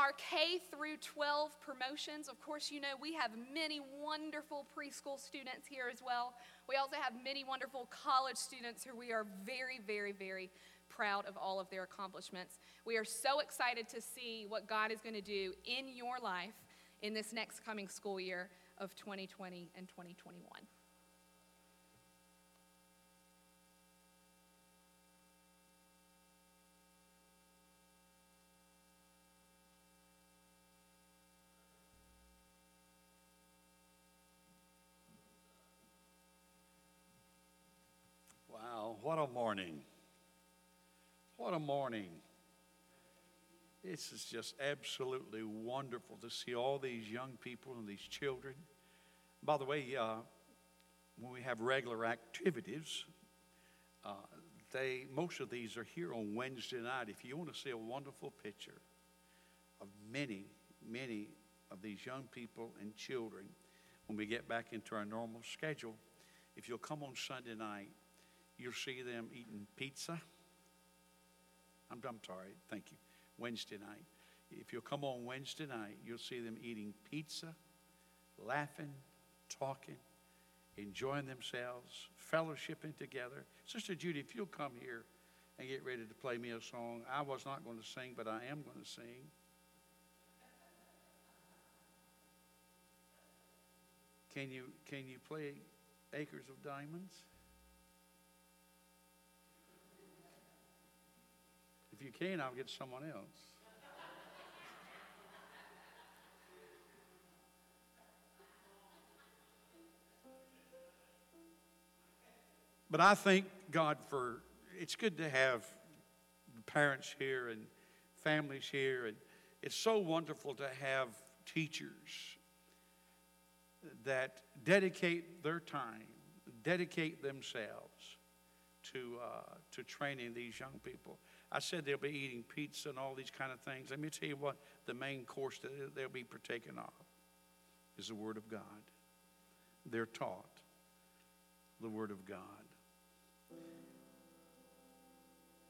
our K through 12 promotions, of course, you know we have many wonderful preschool students here as well. We also have many wonderful college students who we are very, very, very proud of all of their accomplishments. We are so excited to see what God is going to do in your life in this next coming school year of 2020 and 2021. Wow, what a morning. What a morning. This is just absolutely wonderful to see all these young people and these children. By the way, uh, when we have regular activities, uh, they most of these are here on Wednesday night. If you want to see a wonderful picture of many, many of these young people and children when we get back into our normal schedule, if you'll come on Sunday night, you'll see them eating pizza. I'm, I'm sorry, thank you. Wednesday night. If you'll come on Wednesday night, you'll see them eating pizza, laughing, talking, enjoying themselves, fellowshipping together. Sister Judy, if you'll come here and get ready to play me a song, I was not going to sing, but I am going to sing. Can you, can you play Acres of Diamonds? If you can, I'll get someone else. But I thank God for it's good to have parents here and families here, and it's so wonderful to have teachers that dedicate their time, dedicate themselves to, uh, to training these young people. I said they'll be eating pizza and all these kind of things. Let me tell you what the main course that they'll be partaking of is the Word of God. They're taught the Word of God.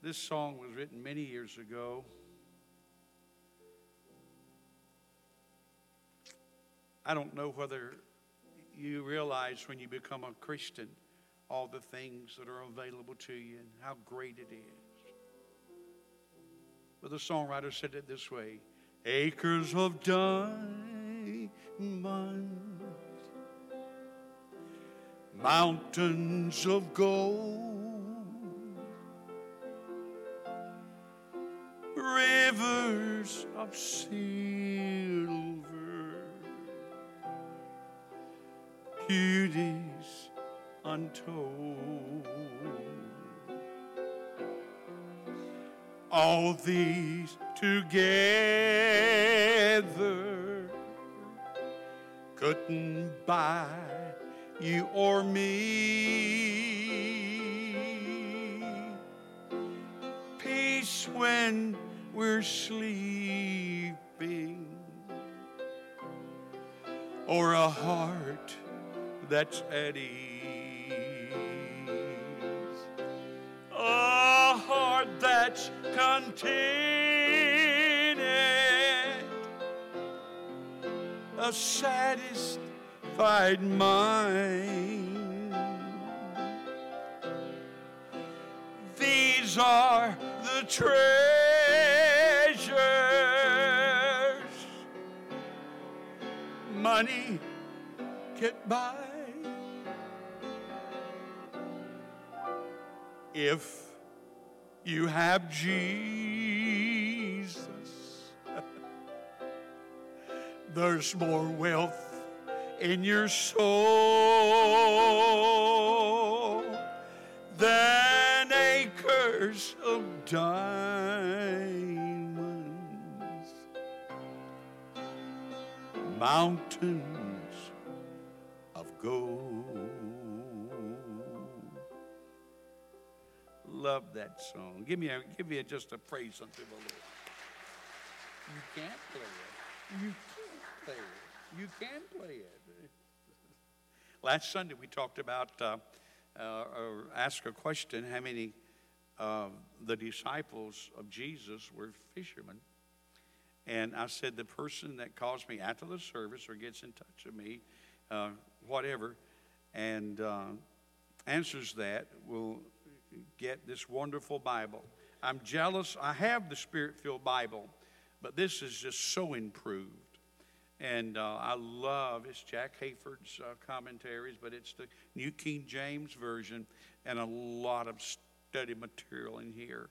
This song was written many years ago. I don't know whether you realize when you become a Christian all the things that are available to you and how great it is. But the songwriter said it this way Acres of diamonds, mountains of gold, rivers of silver, beauties untold. All these together. Couldn't buy you or me. Peace when we're sleeping. Or a heart that's at ease that's contented, a satisfied mind. These are the treasures money get buy. If you have Jesus, there's more wealth in your soul than acres of diamonds, mountains of gold. Love that song. Give me a, give me a, just a praise unto the Lord. You can't play it. You can't play it. You can play it. Last Sunday we talked about, uh, uh, or asked a question, how many of the disciples of Jesus were fishermen. And I said, the person that calls me after the service or gets in touch with me, uh, whatever, and uh, answers that will get this wonderful Bible. I'm jealous. I have the Spirit filled Bible, but this is just so improved. And uh, I love it's Jack Hayford's uh, commentaries, but it's the New King James Version and a lot of study material in here.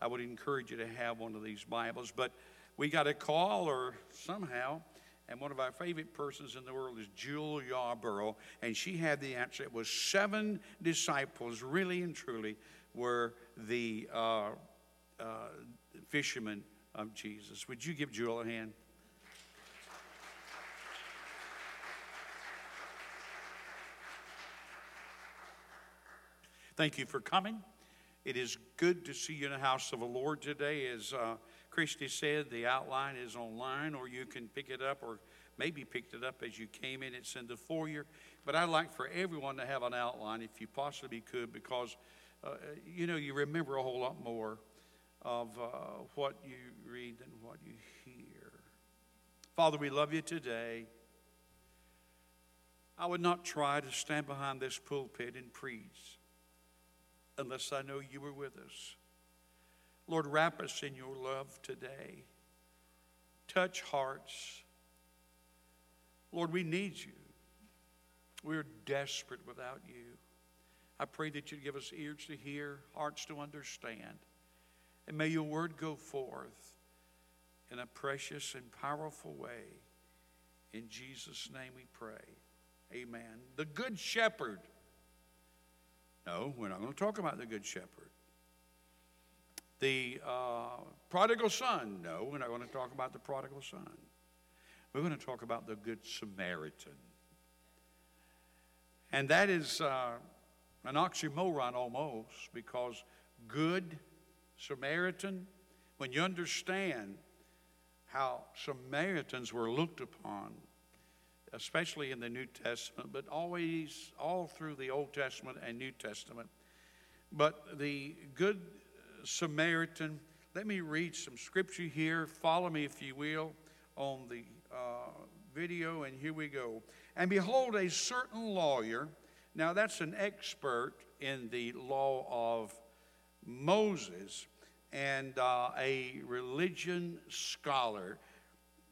I would encourage you to have one of these Bibles. But we got a call or somehow, and one of our favorite persons in the world is Jewel Yarborough, and she had the answer. It was seven disciples, really and truly, were the uh, uh, fishermen of Jesus. Would you give Jewel a hand? Thank you for coming. It is good to see you in the house of the Lord today. As uh, Christy said, the outline is online, or you can pick it up, or maybe picked it up as you came in. It's in the foyer. But I'd like for everyone to have an outline, if you possibly could, because uh, you know you remember a whole lot more of uh, what you read than what you hear. Father, we love you today. I would not try to stand behind this pulpit and preach unless I know you were with us. Lord, wrap us in your love today. Touch hearts. Lord, we need you. We're desperate without you. I pray that you give us ears to hear, hearts to understand. And may your word go forth in a precious and powerful way. In Jesus' name we pray. Amen. The Good Shepherd. No, we're not going to talk about the Good Shepherd. The uh, prodigal son. No, we're not going to talk about the prodigal son. We're going to talk about the Good Samaritan. And that is uh, an oxymoron almost because good Samaritan, when you understand how Samaritans were looked upon especially in the New Testament, but always all through the Old Testament and New Testament. But the Good Samaritan, let me read some scripture here. Follow me, if you will, on the uh, video, and here we go. And behold, a certain lawyer, now that's an expert in the law of Moses, and uh, a religion scholar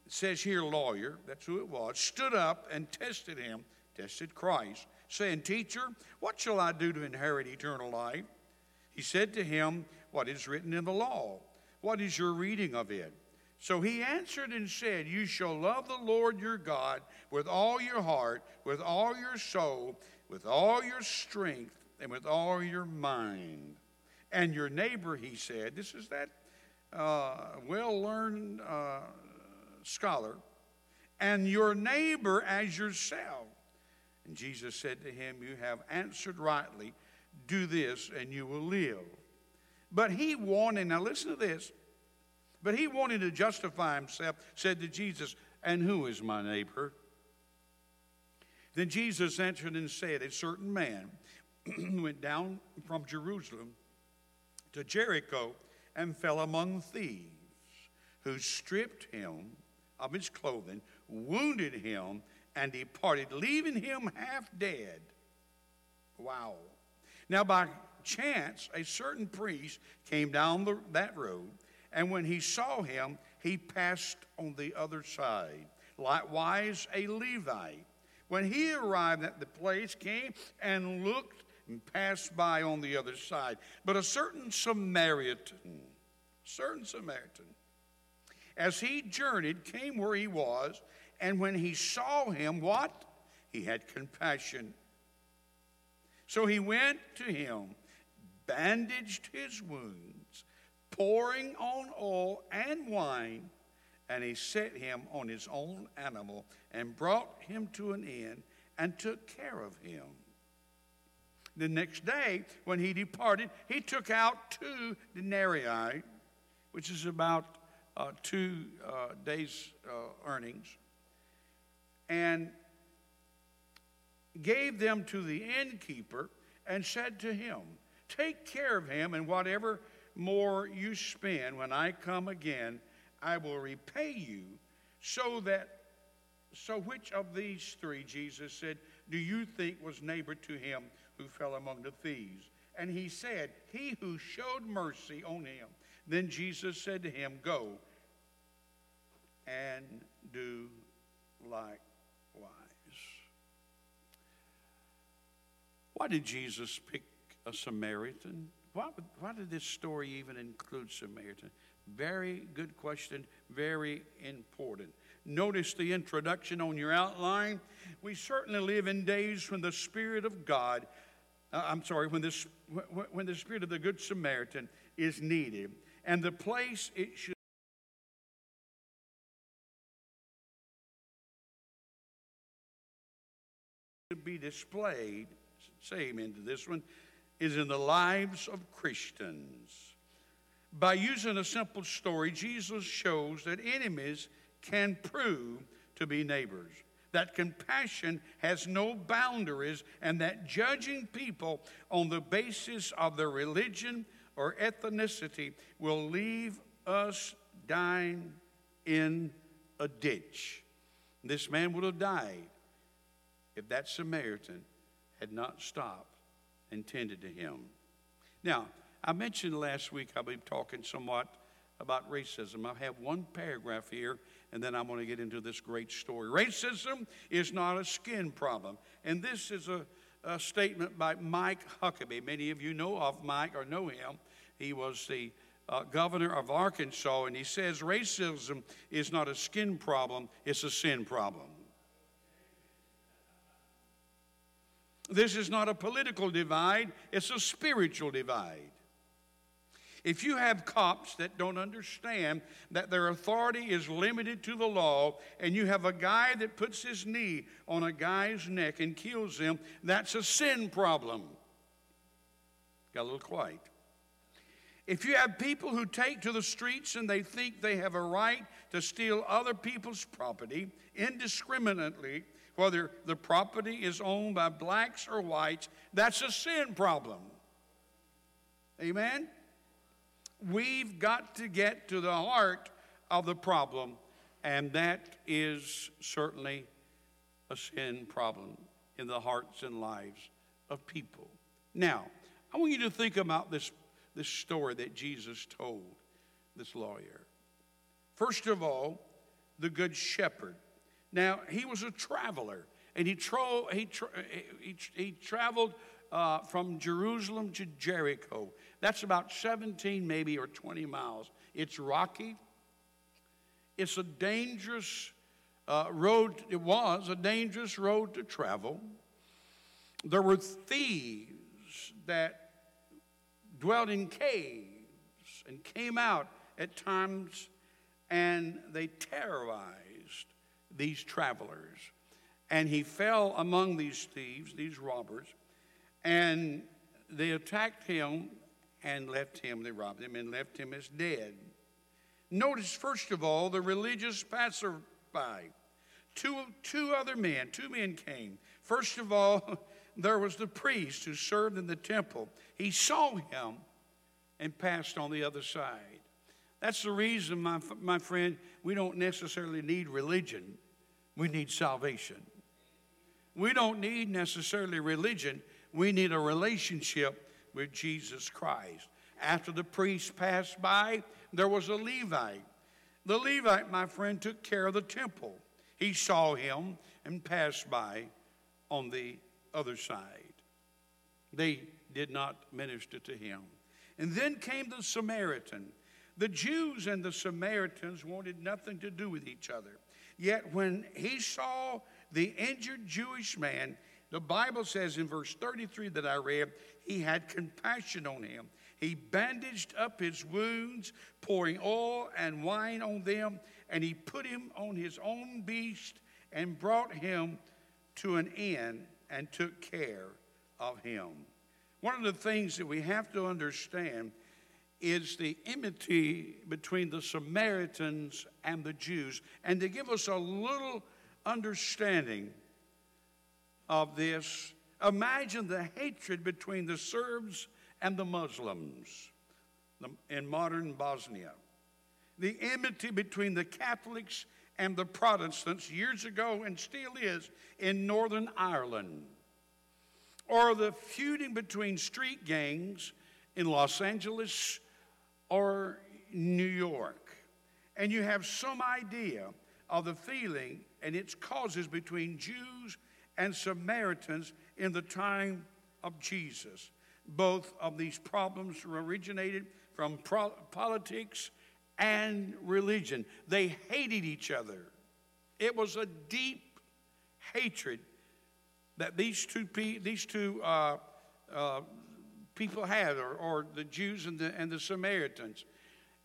says here, lawyer, that's who it was, stood up and tested him, tested Christ, saying, Teacher, what shall I do to inherit eternal life? He said to him, What is written in the law? What is your reading of it? So he answered and said, You shall love the Lord your God with all your heart, with all your soul, with all your strength, and with all your mind. And your neighbor, he said, this is that uh, well learned uh, scholar, and your neighbor as yourself. And Jesus said to him, You have answered rightly. Do this, and you will live. But he wanted, now listen to this, but he wanted to justify himself, said to Jesus, And who is my neighbor? Then Jesus answered and said, A certain man went down from Jerusalem to Jericho and fell among thieves, who stripped him of his clothing, wounded him, and departed, leaving him half dead. Wow. Now, by chance, a certain priest came down the, that road, and when he saw him, he passed on the other side. Likewise, a Levite. When he arrived at the place, came and looked and passed by on the other side. But a certain Samaritan, certain Samaritan, as he journeyed, came where he was, and when he saw him, what? He had compassion. So he went to him, bandaged his wounds, pouring on oil and wine, and he set him on his own animal and brought him to an inn and took care of him. The next day, when he departed, he took out two denarii, which is about uh, two uh, days' uh, earnings and gave them to the innkeeper and said to him, Take care of him, and whatever more you spend when I come again, I will repay you. So that, so which of these three, Jesus said, do you think was neighbor to him who fell among the thieves? And he said, He who showed mercy on him. Then Jesus said to him, Go and do likewise. Why did Jesus pick a Samaritan? Why, why did this story even include Samaritan? Very good question, very important. Notice the introduction on your outline. We certainly live in days when the Spirit of God, uh, I'm sorry, when, this, when the Spirit of the Good Samaritan is needed. And the place it should be displayed, say amen to this one, is in the lives of Christians. By using a simple story, Jesus shows that enemies can prove to be neighbors, that compassion has no boundaries, and that judging people on the basis of their religion or ethnicity will leave us dying in a ditch. This man would have died if that Samaritan had not stopped and tended to him. Now, I mentioned last week I'll be talking somewhat about racism. I have one paragraph here, and then I'm going to get into this great story. Racism is not a skin problem. And this is a, a statement by Mike Huckabee. Many of you know of Mike or know him. He was the uh, governor of Arkansas, and he says racism is not a skin problem, it's a sin problem. This is not a political divide, it's a spiritual divide. If you have cops that don't understand that their authority is limited to the law, and you have a guy that puts his knee on a guy's neck and kills him, that's a sin problem. Got a little quiet. If you have people who take to the streets and they think they have a right to steal other people's property indiscriminately, whether the property is owned by blacks or whites, that's a sin problem. Amen? We've got to get to the heart of the problem, and that is certainly a sin problem in the hearts and lives of people. Now, I want you to think about this, this story that Jesus told this lawyer. First of all, the Good Shepherd. Now, he was a traveler, and he, he, tra- he, he traveled uh, from Jerusalem to Jericho. That's about 17, maybe, or 20 miles. It's rocky. It's a dangerous uh, road. It was a dangerous road to travel. There were thieves that dwelt in caves and came out at times and they terrorized these travelers. And he fell among these thieves, these robbers, and they attacked him and left him, they robbed him and left him as dead. Notice, first of all, the religious passerby. Two, two other men, two men came. First of all, there was the priest who served in the temple. He saw him and passed on the other side. That's the reason, my, my friend, we don't necessarily need religion, we need salvation. We don't need necessarily religion, we need a relationship with Jesus Christ. After the priest passed by, there was a Levite. The Levite, my friend, took care of the temple. He saw him and passed by on the other side. They did not minister to him. And then came the Samaritan. The Jews and the Samaritans wanted nothing to do with each other. Yet when he saw the injured Jewish man, the Bible says in verse 33 that I read, he had compassion on him. He bandaged up his wounds, pouring oil and wine on them, and he put him on his own beast and brought him to an inn and took care of him. One of the things that we have to understand is the enmity between the Samaritans and the Jews. And to give us a little understanding of this, imagine the hatred between the Serbs and the Muslims in modern Bosnia. the enmity between the Catholics and the Protestants years ago and still is in Northern Ireland, or the feuding between street gangs in Los Angeles or New York. And you have some idea of the feeling and its causes between Jews and Samaritans in the time of Jesus. Both of these problems originated from pro- politics and religion. They hated each other. It was a deep hatred that these two, pe- these two uh, uh, people had, or, or, the Jews and the, and the Samaritans.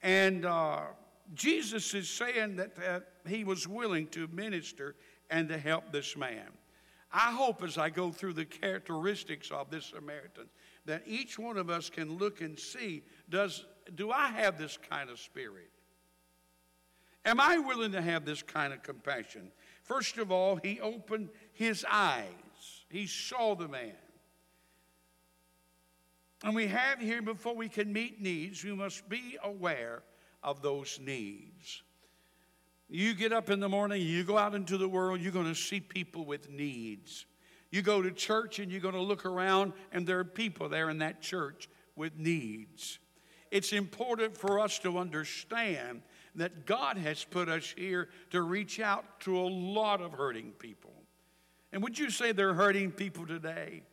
And uh, Jesus is saying that, that he was willing to minister and to help this man. I hope as I go through the characteristics of this Samaritan that each one of us can look and see does do I have this kind of spirit? Am I willing to have this kind of compassion? First of all, he opened his eyes. He saw the man. And we have here, before we can meet needs, we must be aware of those needs. You get up in the morning, you go out into the world, you're going to see people with needs. You go to church and you're going to look around, and there are people there in that church with needs. It's important for us to understand that God has put us here to reach out to a lot of hurting people. And would you say there are hurting people today?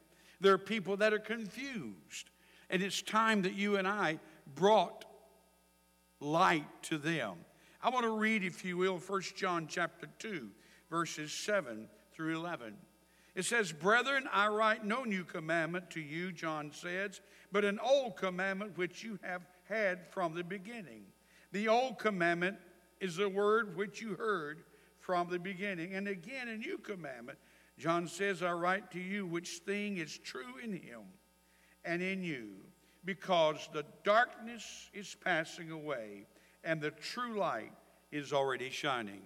There are people that are confused. And it's time that you and I brought light to them. I want to read, if you will, 1 John chapter 2, verses 7 through 11. It says, Brethren, I write no new commandment to you, John says, but an old commandment which you have had from the beginning. The old commandment is the word which you heard from the beginning. And again, a new commandment. John says, I write to you which thing is true in him and in you, because the darkness is passing away and the true light is already shining.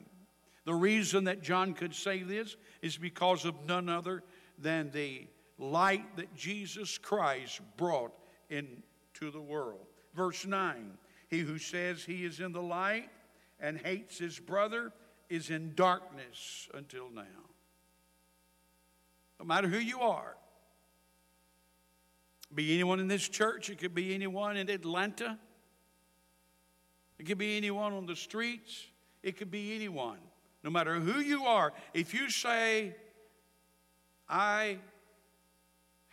The reason that John could say this is because of none other than the light that Jesus Christ brought into the world. Verse 9 He who says he is in the light and hates his brother is in darkness until now. No matter who you are, be anyone in this church, it could be anyone in Atlanta, it could be anyone on the streets, it could be anyone. No matter who you are, if you say, I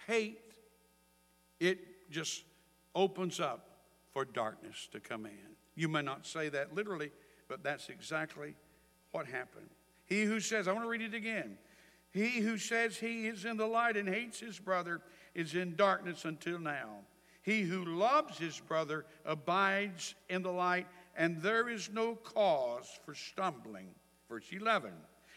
hate, it just opens up for darkness to come in. You may not say that literally, but that's exactly what happened. He who says, I want to read it again. He who says he is in the light and hates his brother is in darkness until now. He who loves his brother abides in the light, and there is no cause for stumbling. Verse 11.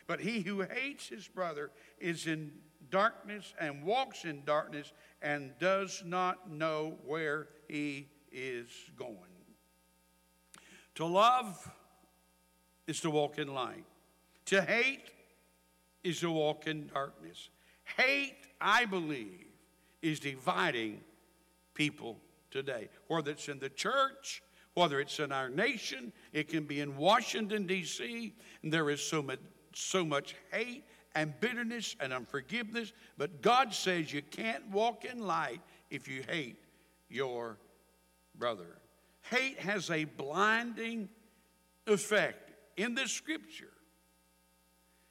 But he who hates his brother is in darkness and walks in darkness and does not know where he is going. To love is to walk in light, to hate is to walk in darkness. Hate, I believe, is dividing people today, whether it's in the church whether it's in our nation, it can be in Washington, D.C., and there is so much, so much hate and bitterness and unforgiveness. But God says you can't walk in light if you hate your brother. Hate has a blinding effect in this scripture.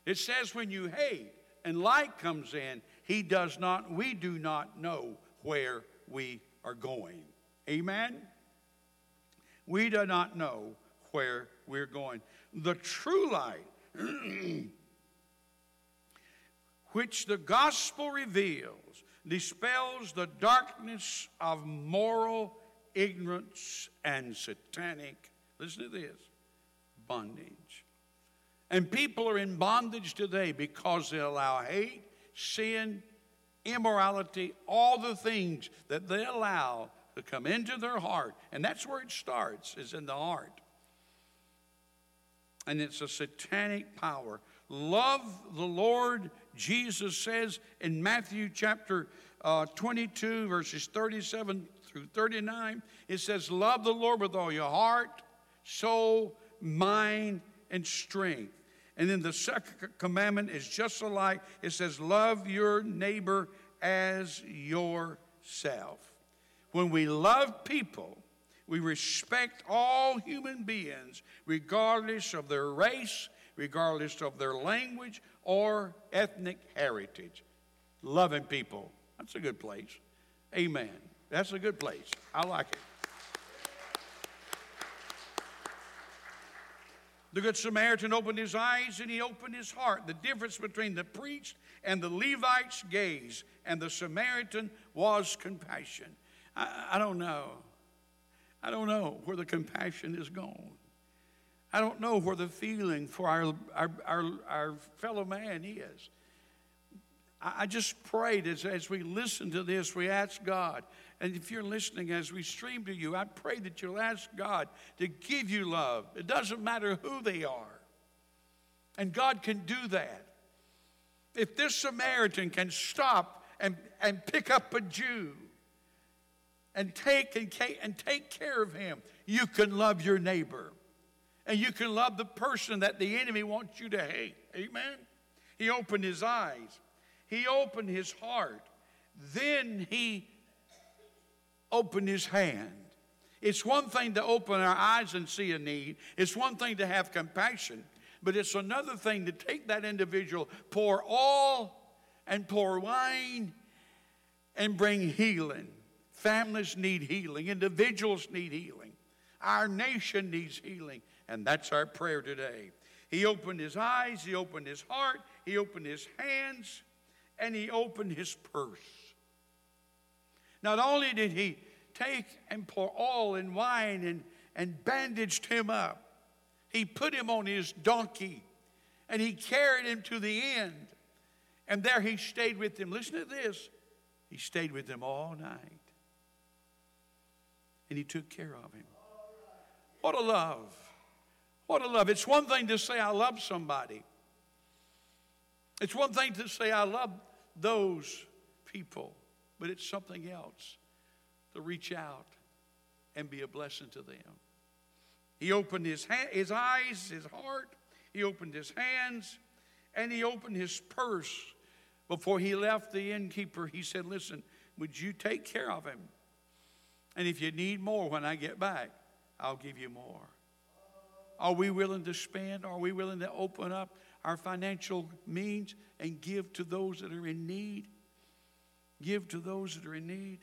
It says when you hate and light comes in, he does not, we do not know where we are going. Amen? we do not know where we're going. The true light, which the gospel reveals, dispels the darkness of moral ignorance and satanic, listen to this, bondage. And people are in bondage today because they allow hate, sin, immorality, all the things that they allow to come into their heart. And that's where it starts, is in the heart. And it's a satanic power. Love the Lord, Jesus says in Matthew chapter uh, 22, verses 37 through 39. It says, Love the Lord with all your heart, soul, mind, and strength. And then the second commandment is just alike. It says, Love your neighbor as yourself. When we love people, we respect all human beings, regardless of their race, regardless of their language or ethnic heritage. Loving people. That's a good place. Amen. That's a good place. I like it. The Good Samaritan opened his eyes and he opened his heart. The difference between the priest and the Levite's gaze and the Samaritan was compassion. I, I don't know. I don't know where the compassion is gone. I don't know where the feeling for our, our, our, our fellow man is. I, just prayed as, as we listen to this, we ask God, and if you're listening as we stream to you, I pray that you'll ask God to give you love. It doesn't matter who they are. And God can do that. If this Samaritan can stop and, and pick up a Jew and take, and, and take care of him, you can love your neighbor. And you can love the person that the enemy wants you to hate. Amen? He opened his eyes, he opened his heart. Then he opened his hand. It's one thing to open our eyes and see a need, it's one thing to have compassion, but it's another thing to take that individual, pour all and pour wine and bring healing. Families need healing, individuals need healing, our nation needs healing, and that's our prayer today. He opened his eyes, he opened his heart, he opened his hands, and he opened his purse. Not only did he take and pour oil and wine and, and bandaged him up, he put him on his donkey and he carried him to the end. And there he stayed with him. Listen to this. He stayed with him all night and he took care of him. What a love. What a love. It's one thing to say, I love somebody, it's one thing to say, I love those people, but it's something else to reach out and be a blessing to them. He opened his, ha- his eyes, his heart, he opened his hands, and he opened his purse. Before he left the innkeeper, he said, Listen, would you take care of him? And if you need more when I get back, I'll give you more. Are we willing to spend? Are we willing to open up our financial means and give to those that are in need? Give to those that are in need.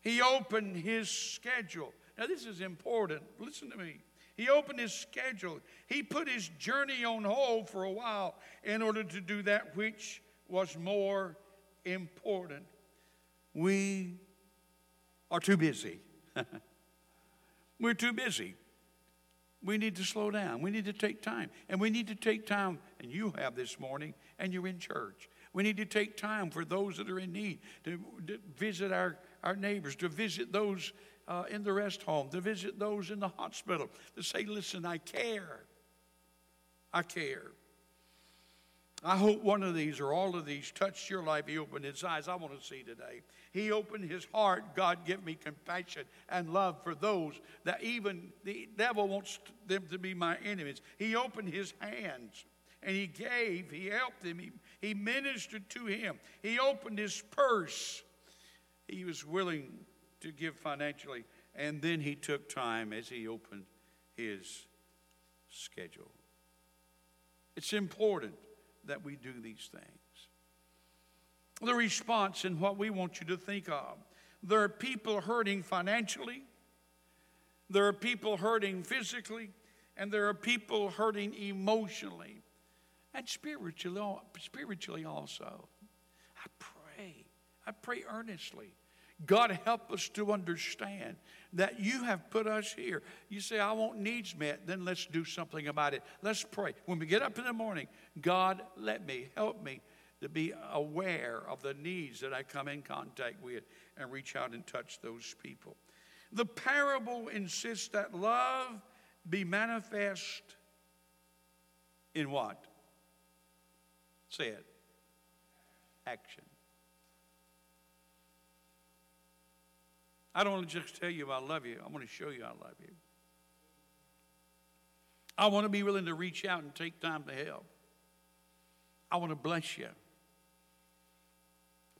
He opened his schedule. Now, this is important. Listen to me. He opened his schedule. He put his journey on hold for a while in order to do that which was more important. We are too busy. We're too busy. We need to slow down. We need to take time. And we need to take time, and you have this morning, and you're in church. We need to take time for those that are in need, to, to visit our, our neighbors, to visit those uh, in the rest home, to visit those in the hospital, to say, listen, I care. I care. I hope one of these or all of these touched your life. He opened his eyes. I want to see today. He opened his heart. God, give me compassion and love for those that even the devil wants them to be my enemies. He opened his hands and he gave, he helped him, he, he ministered to him. He opened his purse. He was willing to give financially. And then he took time as he opened his schedule. It's important that we do these things. The response and what we want you to think of. There are people hurting financially, there are people hurting physically, and there are people hurting emotionally and spiritually, spiritually also. I pray, I pray earnestly. God, help us to understand that you have put us here. You say, I want needs met, then let's do something about it. Let's pray. When we get up in the morning, God, let me, help me to be aware of the needs that I come in contact with and reach out and touch those people. The parable insists that love be manifest in what? Say it. Action. I don't want to just tell you I love you, I want to show you I love you. I want to be willing to reach out and take time to help. I want to bless you.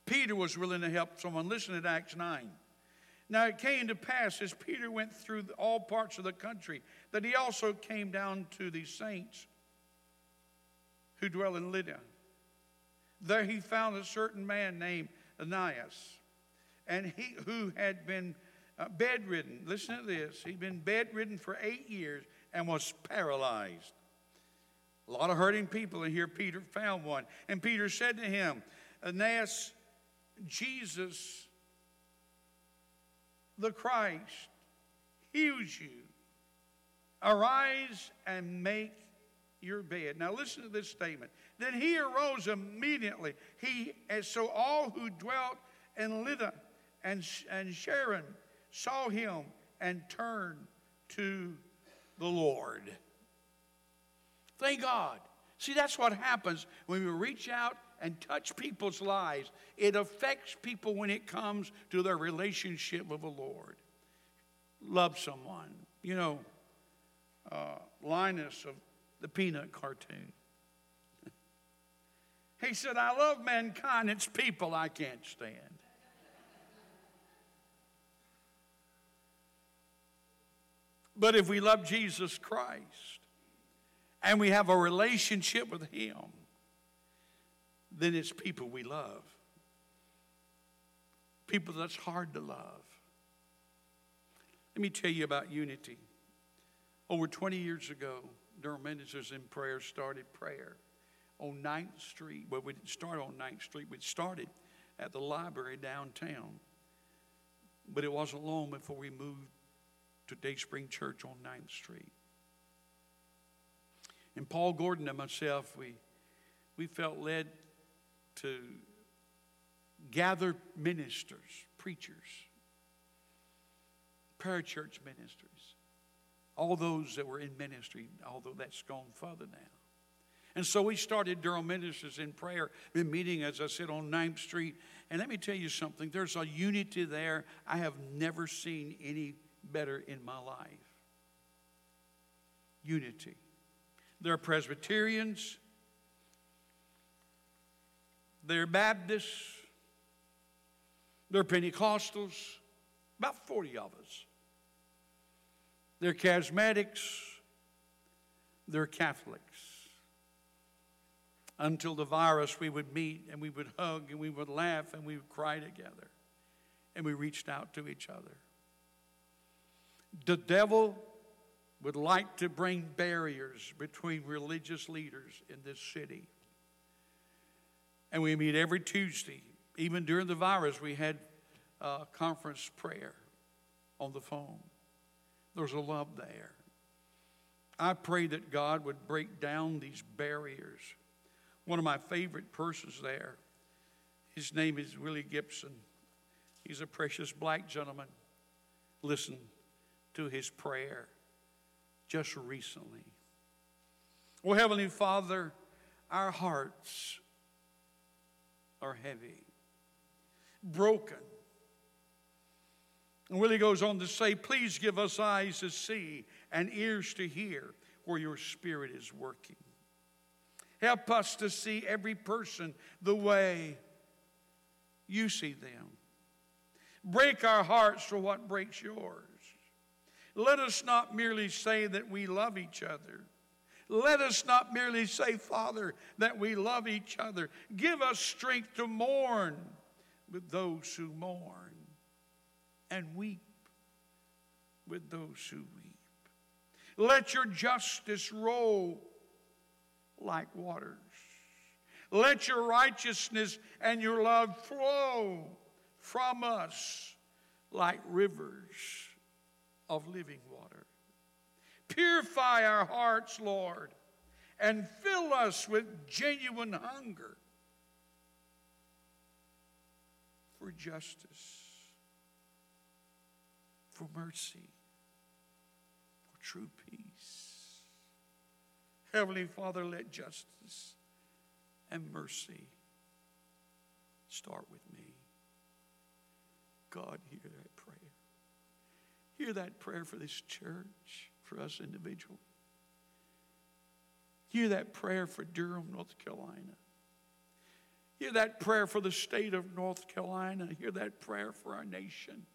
Peter was willing to help someone. Listen to Acts 9. Now it came to pass as Peter went through all parts of the country that he also came down to the saints who dwell in Lydda. There he found a certain man named Aeneas, and he who had been uh, bedridden. Listen to this. He'd been bedridden for eight years and was paralyzed. A lot of hurting people, and here Peter found one. And Peter said to him, Aeneas, Jesus, the Christ, heals you. Arise and make your bed. Now listen to this statement. Then he arose immediately. He, and so all who dwelt in Lydda and, and Sharon saw him and turned to the Lord. Thank God. See, that's what happens when we reach out and touch people's lives. It affects people when it comes to their relationship with the Lord. Love someone. You know, uh, Linus of the Peanut cartoon. He said, I love mankind, it's people I can't stand. But if we love Jesus Christ and we have a relationship with Him, then it's people we love. People that's hard to love. Let me tell you about unity. Over 20 years ago, Durham Ministers in Prayer started prayer on 9th Street. Well, we didn't start on 9th Street, we started at the library downtown. But it wasn't long before we moved to Day Spring Church on 9th Street. And Paul Gordon and myself, we, we felt led to gather ministers, preachers, parachurch ministers, all those that were in ministry, although that's gone further now. And so we started Durham Ministers in prayer, been meeting, as I said, on 9th Street. And let me tell you something there's a unity there I have never seen any better in my life. Unity. There are Presbyterians, they're Baptists, they're Pentecostals, about 40 of us. They're charismatics, they're Catholics. Until the virus, we would meet and we would hug and we would laugh and we would cry together. And we reached out to each other. The devil would like to bring barriers between religious leaders in this city. And we meet every Tuesday. Even during the virus, we had a conference prayer on the phone. There's a love there. I pray that God would break down these barriers. One of my favorite persons there, his name is Willie Gibson. He's a precious black gentleman. Listen to his prayer just recently. Well, Heavenly Father, our hearts are heavy, broken and Willie goes on to say, Please give us eyes to see and ears to hear where your Spirit is working. Help us to see every person the way you see them. Break our hearts for what breaks yours. Let us not merely say that we love each other. Let us not merely say, Father, that we love each other. Give us strength to mourn with those who mourn and weep with those who weep. Let your justice roll like waters. Let your righteousness and your love flow from us like rivers of living water. Purify our hearts, Lord, and fill us with genuine hunger for justice for mercy, for true peace. Heavenly Father, let justice and mercy start with me. God, hear that prayer. Hear that prayer for this church, for us individually. Hear that prayer for Durham, North Carolina. Hear that prayer for the state of North Carolina. Hear that prayer for our nation.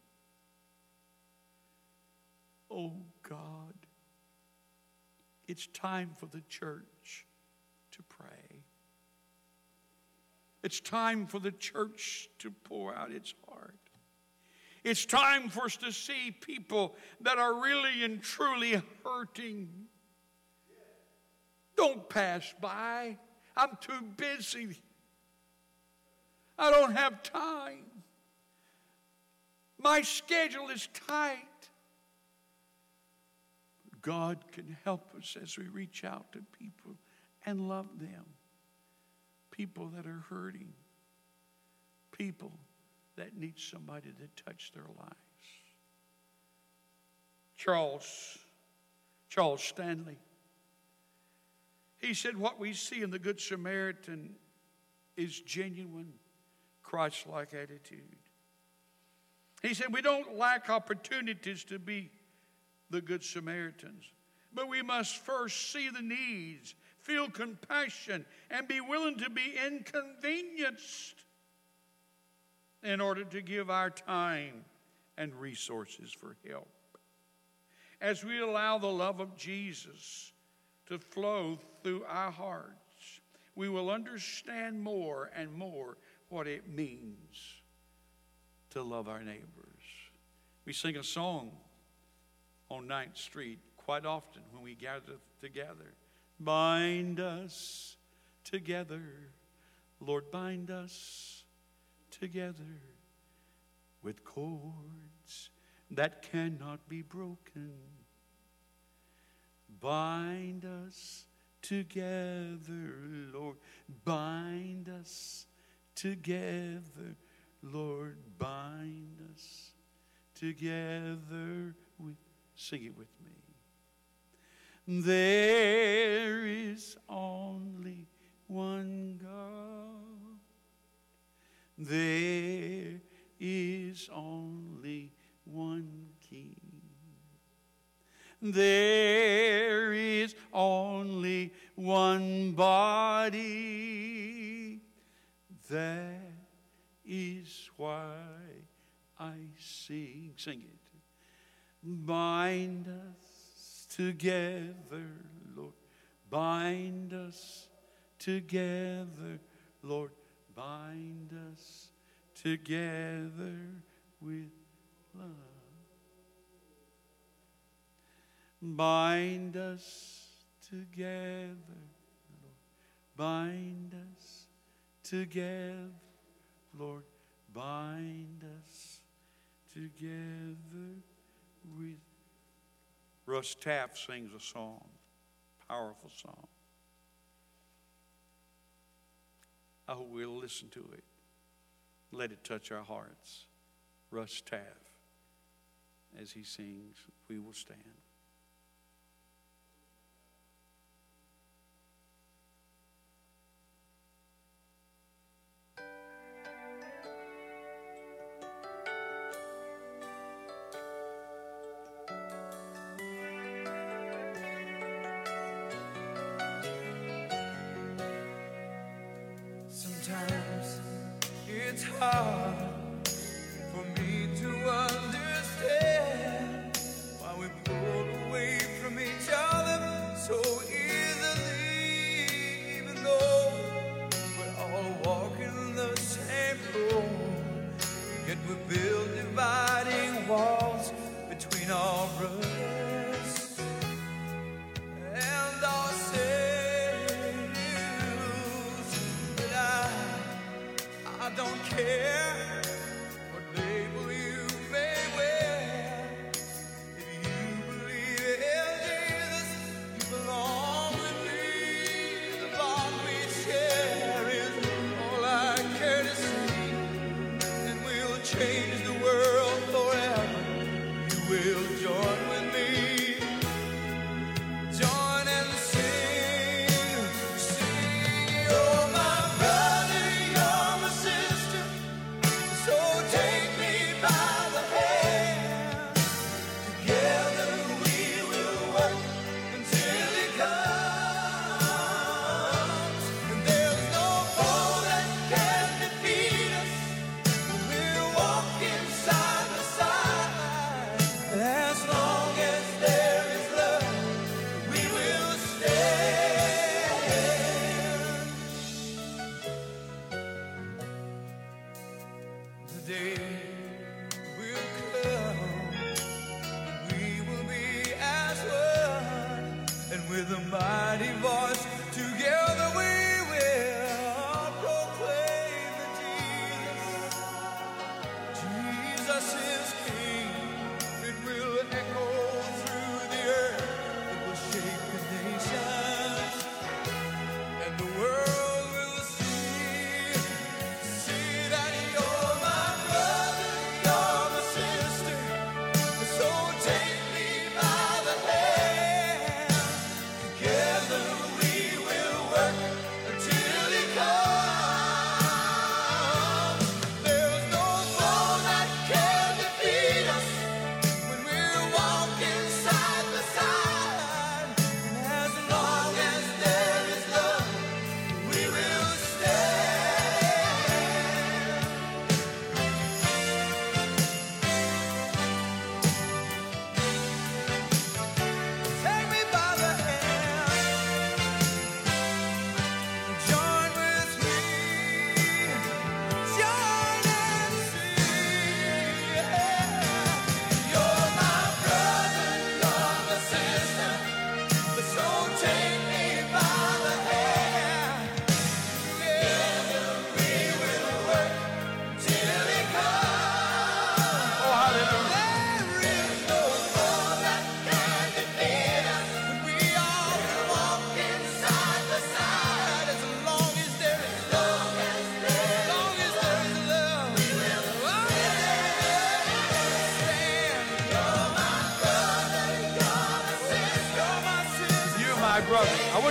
Oh God, it's time for the church to pray. It's time for the church to pour out its heart. It's time for us to see people that are really and truly hurting. Don't pass by. I'm too busy. I don't have time. My schedule is tight. God can help us as we reach out to people and love them. People that are hurting. People that need somebody to touch their lives. Charles, Charles Stanley, he said, What we see in the Good Samaritan is genuine Christ like attitude. He said, We don't lack opportunities to be the Good Samaritans, but we must first see the needs, feel compassion, and be willing to be inconvenienced in order to give our time and resources for help. As we allow the love of Jesus to flow through our hearts, we will understand more and more what it means to love our neighbors. We sing a song on 9th Street quite often when we gather together. Bind us together, Lord, bind us together with cords that cannot be broken. Bind us together, Lord, bind us together, Lord, bind us together with, sing it with me. There is only one God. There is only one King. There is only one body. That is why I sing. Sing it. Bind us together, Lord. Bind us together, Lord. Bind us together with love. Bind us together, Lord. Bind us together, Lord. Bind us together with. Russ Taff sings a song, powerful song. I hope we'll listen to it. Let it touch our hearts. Russ Taff, as he sings, we will stand.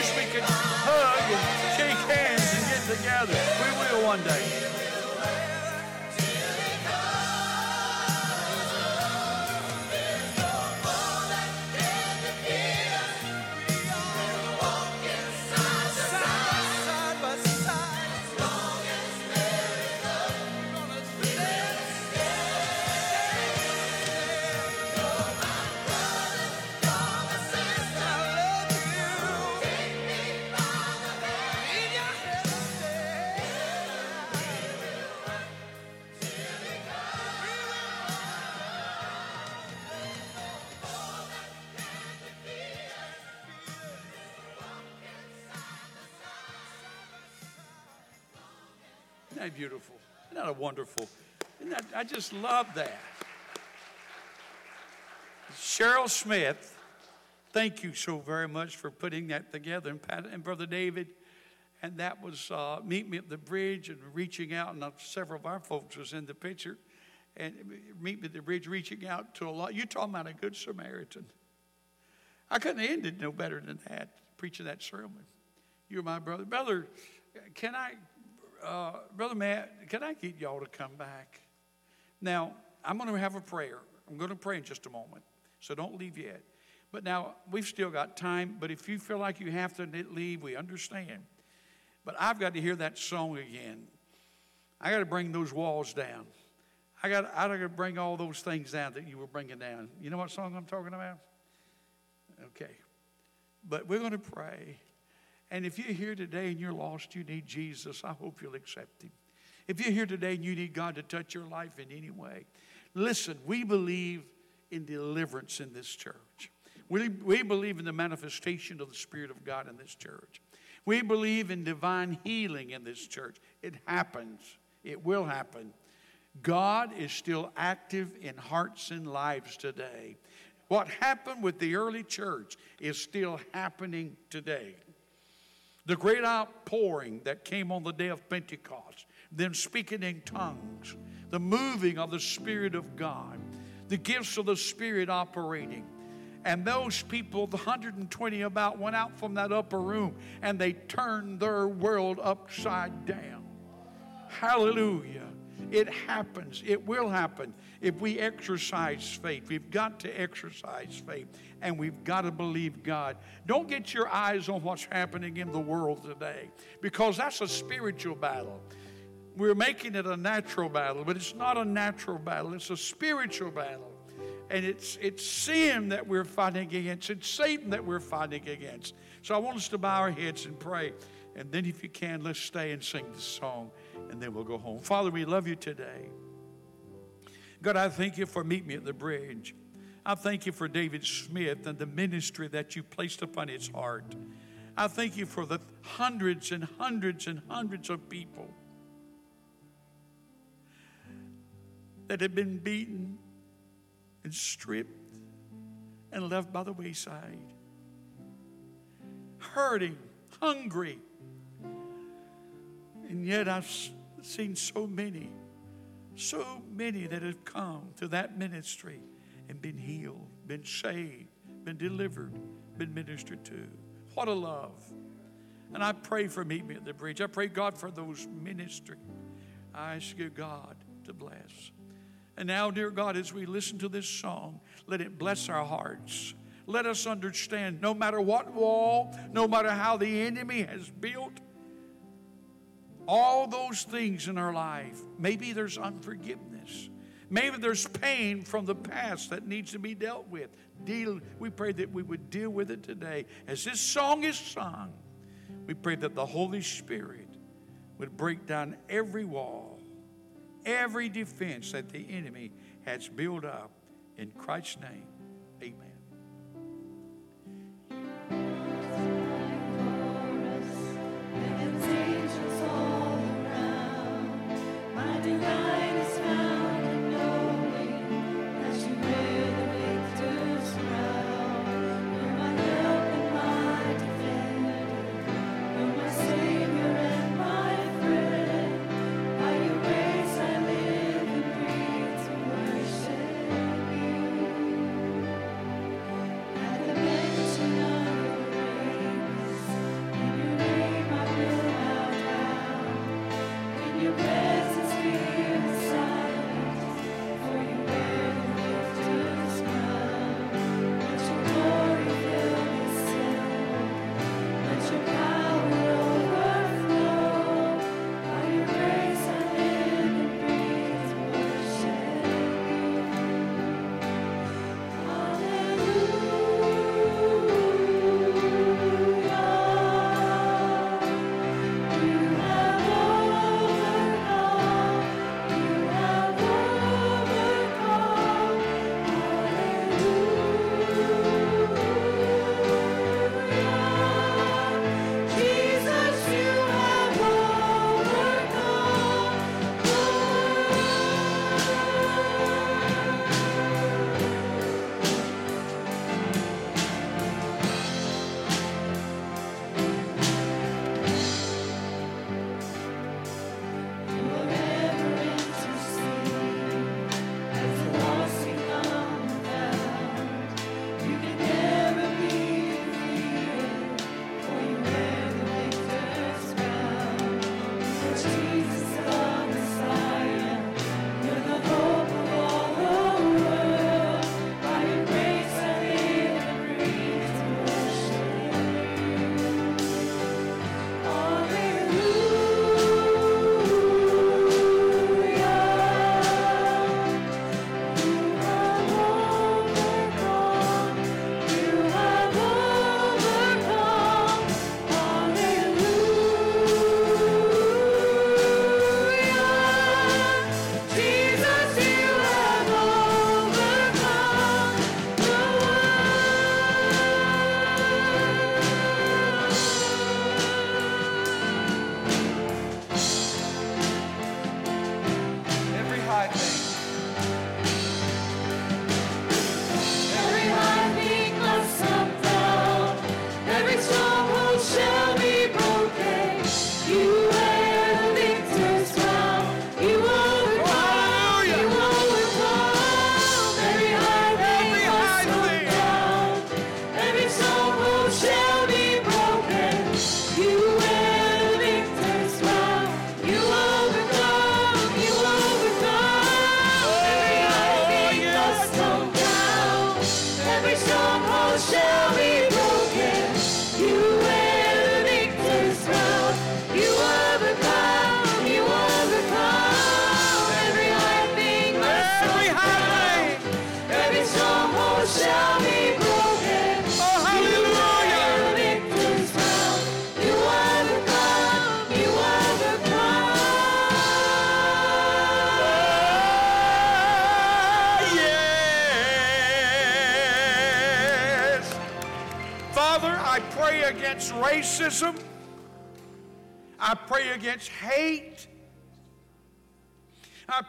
wish we could hug and shake hands and get together. We will one day. just love that. Cheryl Smith, thank you so very much for putting that together. And, Pat, and Brother David, and that was uh, Meet Me at the Bridge and reaching out, and uh, several of our folks was in the picture. And uh, Meet Me at the Bridge, reaching out to a lot. You're talking about a good Samaritan. I couldn't end it no better than that, preaching that sermon. You're my brother. Brother, can I, uh, Brother Matt, can I get y'all to come back? Now, I'm going to have a prayer. I'm going to pray in just a moment, so don't leave yet. But now, we've still got time, but if you feel like you have to leave, we understand. But I've got to hear that song again. I got to bring those walls down. I got, I got to bring all those things down that you were bringing down. You know what song I'm talking about? Okay. But we're going to pray. And if you're here today and you're lost, you need Jesus, I hope you'll accept him. If you're here today and you need God to touch your life in any way, listen, we believe in deliverance in this church. We, we believe in the manifestation of the Spirit of God in this church. We believe in divine healing in this church. It happens, it will happen. God is still active in hearts and lives today. What happened with the early church is still happening today. The great outpouring that came on the day of Pentecost then speaking in tongues, the moving of the Spirit of God, the gifts of the Spirit operating. And those people, the 120 about, went out from that upper room and they turned their world upside down. Hallelujah. It happens. It will happen if we exercise faith. We've got to exercise faith and we've got to believe God. Don't get your eyes on what's happening in the world today because that's a spiritual battle. We're making it a natural battle, but it's not a natural battle, it's a spiritual battle. And it's, it's sin that we're fighting against, it's Satan that we're fighting against. So I want us to bow our heads and pray. And then, if you can, let's stay and sing this song, and then we'll go home. Father, we love you today. God, I thank you for meeting me at the bridge. I thank you for David Smith and the ministry that you placed upon his heart. I thank you for the hundreds and hundreds and hundreds of people that had been beaten and stripped and left by the wayside, hurting, hungry. And yet I've seen so many, so many that have come to that ministry and been healed, been saved, been delivered, been ministered to. What a love. And I pray for Meet Me at the Bridge. I pray, God, for those ministry. I ask you, God, to bless. And now, dear God, as we listen to this song, let it bless our hearts. Let us understand no matter what wall, no matter how the enemy has built, all those things in our life, maybe there's unforgiveness. Maybe there's pain from the past that needs to be dealt with. Deal, we pray that we would deal with it today. As this song is sung, we pray that the Holy Spirit would break down every wall every defense that the enemy has built up in Christ's name. Amen.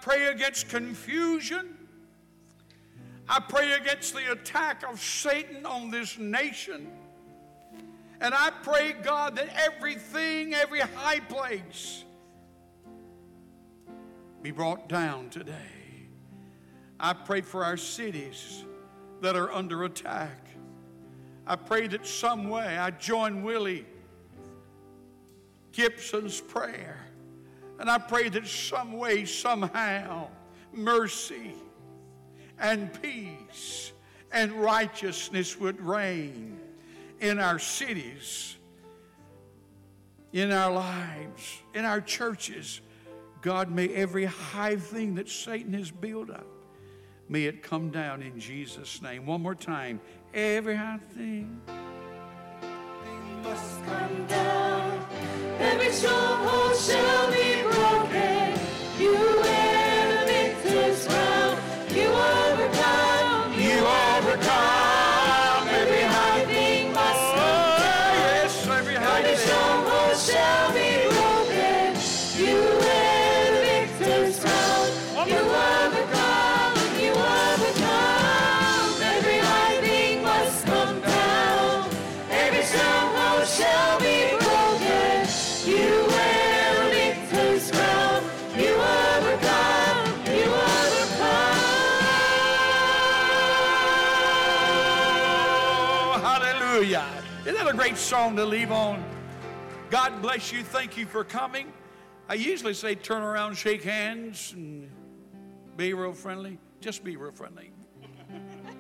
Pray against confusion. I pray against the attack of Satan on this nation. And I pray, God, that everything, every high place be brought down today. I pray for our cities that are under attack. I pray that some way I join Willie Gibson's prayer. And I pray that some way, somehow, mercy and peace and righteousness would reign in our cities, in our lives, in our churches. God, may every high thing that Satan has built up, may it come down in Jesus' name. One more time. Every high thing must come down. Every stronghold shall be Song to leave on? God bless you. Thank you for coming. I usually say turn around, shake hands, and be real friendly. Just be real friendly.